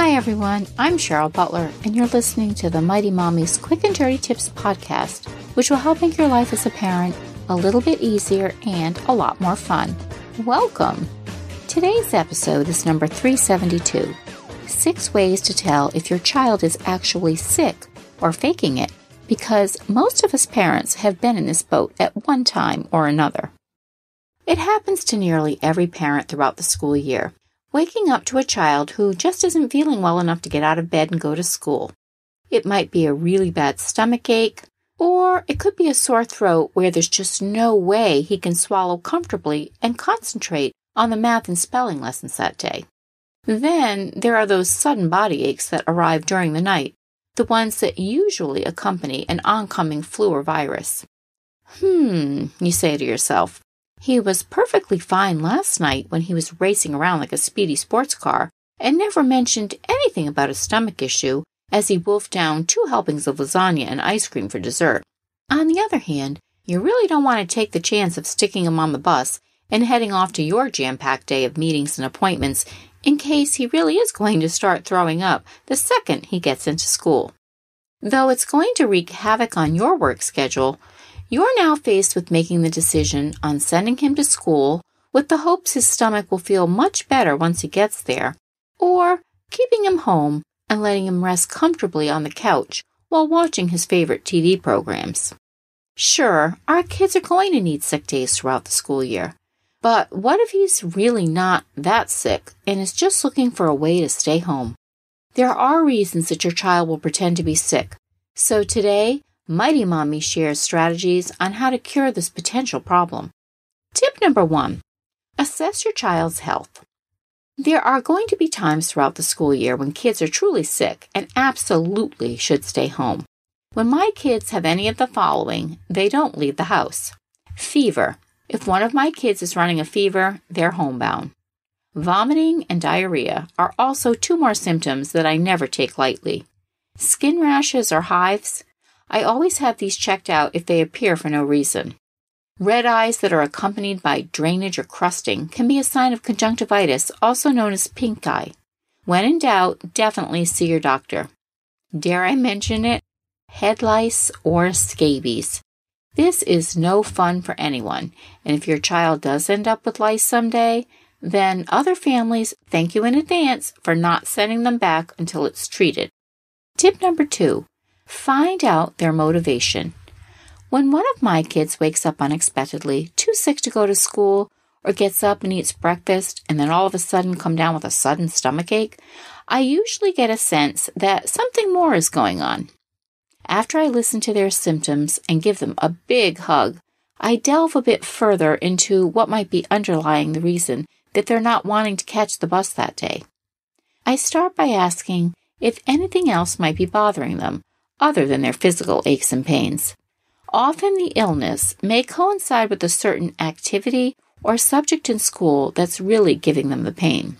Hi, everyone. I'm Cheryl Butler, and you're listening to the Mighty Mommy's Quick and Dirty Tips podcast, which will help make your life as a parent a little bit easier and a lot more fun. Welcome! Today's episode is number 372 Six Ways to Tell If Your Child is Actually Sick or Faking It, because most of us parents have been in this boat at one time or another. It happens to nearly every parent throughout the school year waking up to a child who just isn't feeling well enough to get out of bed and go to school. It might be a really bad stomach ache, or it could be a sore throat where there's just no way he can swallow comfortably and concentrate on the math and spelling lessons that day. Then there are those sudden body aches that arrive during the night, the ones that usually accompany an oncoming flu or virus. Hmm, you say to yourself, he was perfectly fine last night when he was racing around like a speedy sports car and never mentioned anything about a stomach issue as he wolfed down two helpings of lasagna and ice cream for dessert. On the other hand, you really don't want to take the chance of sticking him on the bus and heading off to your jam packed day of meetings and appointments in case he really is going to start throwing up the second he gets into school. Though it's going to wreak havoc on your work schedule, you are now faced with making the decision on sending him to school with the hopes his stomach will feel much better once he gets there, or keeping him home and letting him rest comfortably on the couch while watching his favorite TV programs. Sure, our kids are going to need sick days throughout the school year, but what if he's really not that sick and is just looking for a way to stay home? There are reasons that your child will pretend to be sick, so today Mighty Mommy shares strategies on how to cure this potential problem. Tip number one assess your child's health. There are going to be times throughout the school year when kids are truly sick and absolutely should stay home. When my kids have any of the following, they don't leave the house. Fever. If one of my kids is running a fever, they're homebound. Vomiting and diarrhea are also two more symptoms that I never take lightly. Skin rashes or hives, I always have these checked out if they appear for no reason. Red eyes that are accompanied by drainage or crusting can be a sign of conjunctivitis, also known as pink eye. When in doubt, definitely see your doctor. Dare I mention it? Head lice or scabies. This is no fun for anyone, and if your child does end up with lice someday, then other families thank you in advance for not sending them back until it's treated. Tip number two Find out their motivation. When one of my kids wakes up unexpectedly, too sick to go to school, or gets up and eats breakfast and then all of a sudden come down with a sudden stomach ache, I usually get a sense that something more is going on. After I listen to their symptoms and give them a big hug, I delve a bit further into what might be underlying the reason that they're not wanting to catch the bus that day. I start by asking if anything else might be bothering them other than their physical aches and pains. Often the illness may coincide with a certain activity or subject in school that's really giving them the pain.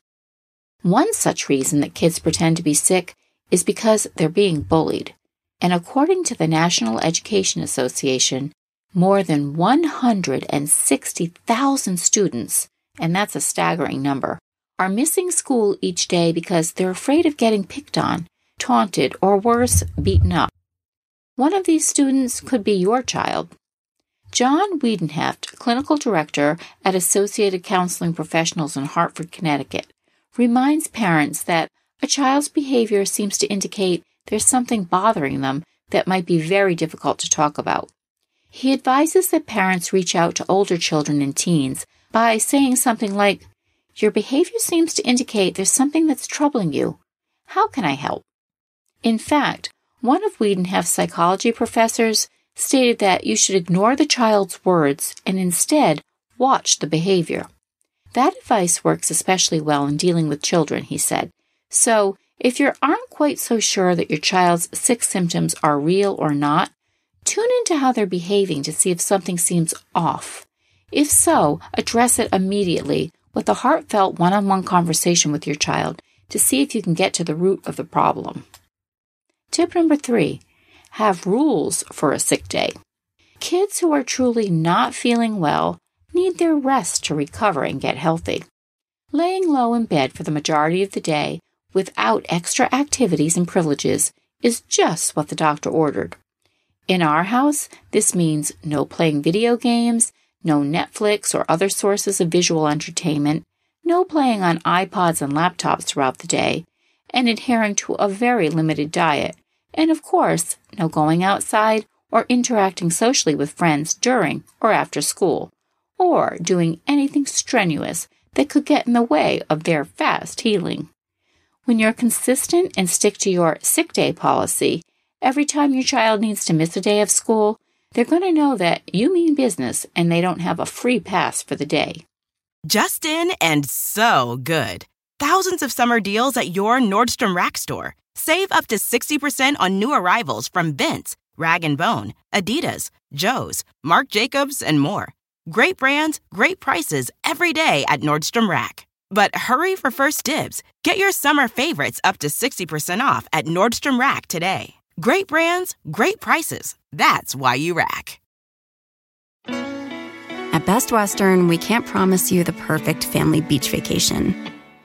One such reason that kids pretend to be sick is because they're being bullied. And according to the National Education Association, more than 160,000 students, and that's a staggering number, are missing school each day because they're afraid of getting picked on taunted, or worse, beaten up. One of these students could be your child. John Wiedenheft, clinical director at Associated Counseling Professionals in Hartford, Connecticut, reminds parents that a child's behavior seems to indicate there's something bothering them that might be very difficult to talk about. He advises that parents reach out to older children and teens by saying something like, Your behavior seems to indicate there's something that's troubling you. How can I help? In fact, one of Wiedenheft's psychology professors stated that you should ignore the child's words and instead watch the behavior. That advice works especially well in dealing with children, he said. So, if you aren't quite so sure that your child's sick symptoms are real or not, tune into how they're behaving to see if something seems off. If so, address it immediately with a heartfelt one on one conversation with your child to see if you can get to the root of the problem. Tip number three have rules for a sick day. Kids who are truly not feeling well need their rest to recover and get healthy. Laying low in bed for the majority of the day without extra activities and privileges is just what the doctor ordered. In our house, this means no playing video games, no Netflix or other sources of visual entertainment, no playing on iPods and laptops throughout the day, and adhering to a very limited diet, and of course, no going outside or interacting socially with friends during or after school, or doing anything strenuous that could get in the way of their fast healing. When you're consistent and stick to your sick day policy, every time your child needs to miss a day of school, they're going to know that you mean business and they don't have a free pass for the day. Just in and so good. Thousands of summer deals at your Nordstrom Rack store. Save up to 60% on new arrivals from Vince, Rag & Bone, Adidas, Joe's, Marc Jacobs, and more. Great brands, great prices every day at Nordstrom Rack. But hurry for first dibs. Get your summer favorites up to 60% off at Nordstrom Rack today. Great brands, great prices. That's why you rack. At Best Western, we can't promise you the perfect family beach vacation.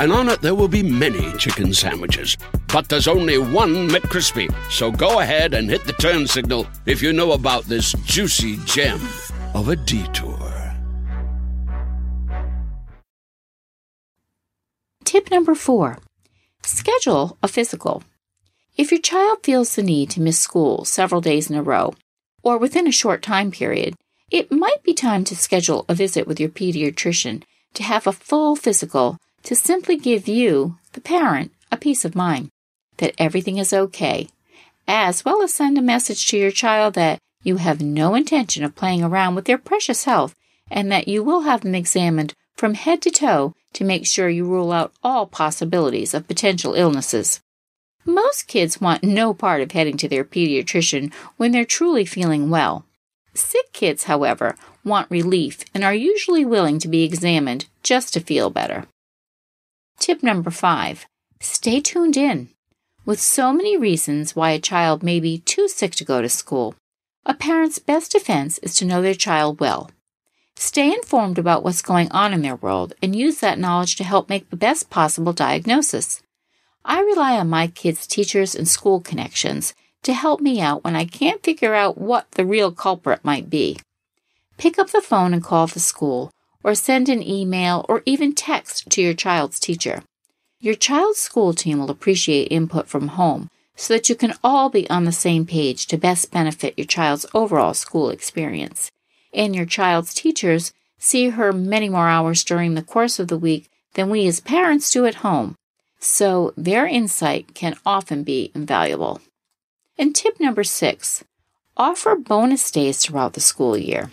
and on it there will be many chicken sandwiches. But there's only one McCrispy. So go ahead and hit the turn signal if you know about this juicy gem of a detour. Tip number four schedule a physical. If your child feels the need to miss school several days in a row, or within a short time period, it might be time to schedule a visit with your pediatrician to have a full physical to simply give you, the parent, a peace of mind that everything is okay, as well as send a message to your child that you have no intention of playing around with their precious health and that you will have them examined from head to toe to make sure you rule out all possibilities of potential illnesses. Most kids want no part of heading to their pediatrician when they're truly feeling well. Sick kids, however, want relief and are usually willing to be examined just to feel better. Tip number five stay tuned in. With so many reasons why a child may be too sick to go to school, a parent's best defense is to know their child well. Stay informed about what's going on in their world and use that knowledge to help make the best possible diagnosis. I rely on my kids' teachers and school connections to help me out when I can't figure out what the real culprit might be. Pick up the phone and call the school, or send an email or even text to your child's teacher. Your child's school team will appreciate input from home so that you can all be on the same page to best benefit your child's overall school experience and your child's teachers see her many more hours during the course of the week than we as parents do at home, so their insight can often be invaluable. And tip number six offer bonus days throughout the school year.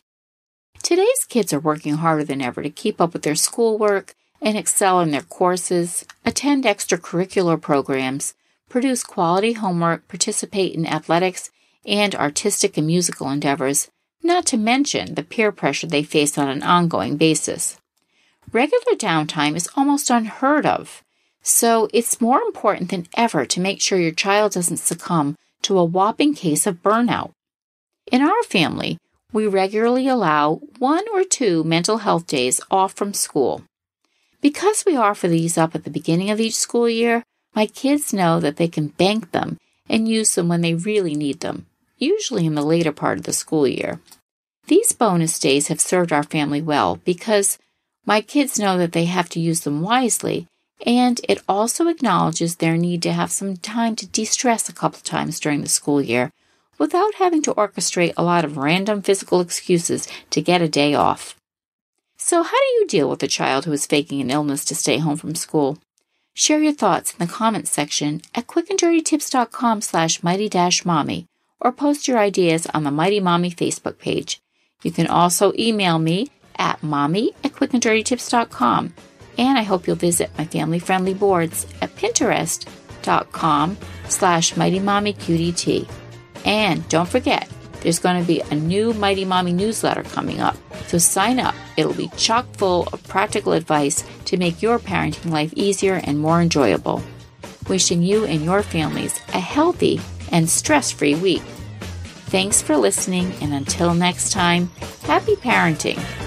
Today's kids are working harder than ever to keep up with their schoolwork and excel in their courses, attend extracurricular programs, produce quality homework, participate in athletics and artistic and musical endeavors, not to mention the peer pressure they face on an ongoing basis. Regular downtime is almost unheard of, so it's more important than ever to make sure your child doesn't succumb to a whopping case of burnout. In our family, we regularly allow one or two mental health days off from school. Because we offer these up at the beginning of each school year, my kids know that they can bank them and use them when they really need them, usually in the later part of the school year. These bonus days have served our family well because my kids know that they have to use them wisely, and it also acknowledges their need to have some time to de stress a couple times during the school year without having to orchestrate a lot of random physical excuses to get a day off. So, how do you deal with a child who is faking an illness to stay home from school? Share your thoughts in the comments section at quickanddirtytips.com slash mighty-mommy or post your ideas on the Mighty Mommy Facebook page. You can also email me at mommy at quickanddirtytips.com and I hope you'll visit my family-friendly boards at pinterest.com slash mightymommyqdt. And don't forget, there's going to be a new Mighty Mommy newsletter coming up. So sign up. It'll be chock full of practical advice to make your parenting life easier and more enjoyable. Wishing you and your families a healthy and stress free week. Thanks for listening, and until next time, happy parenting.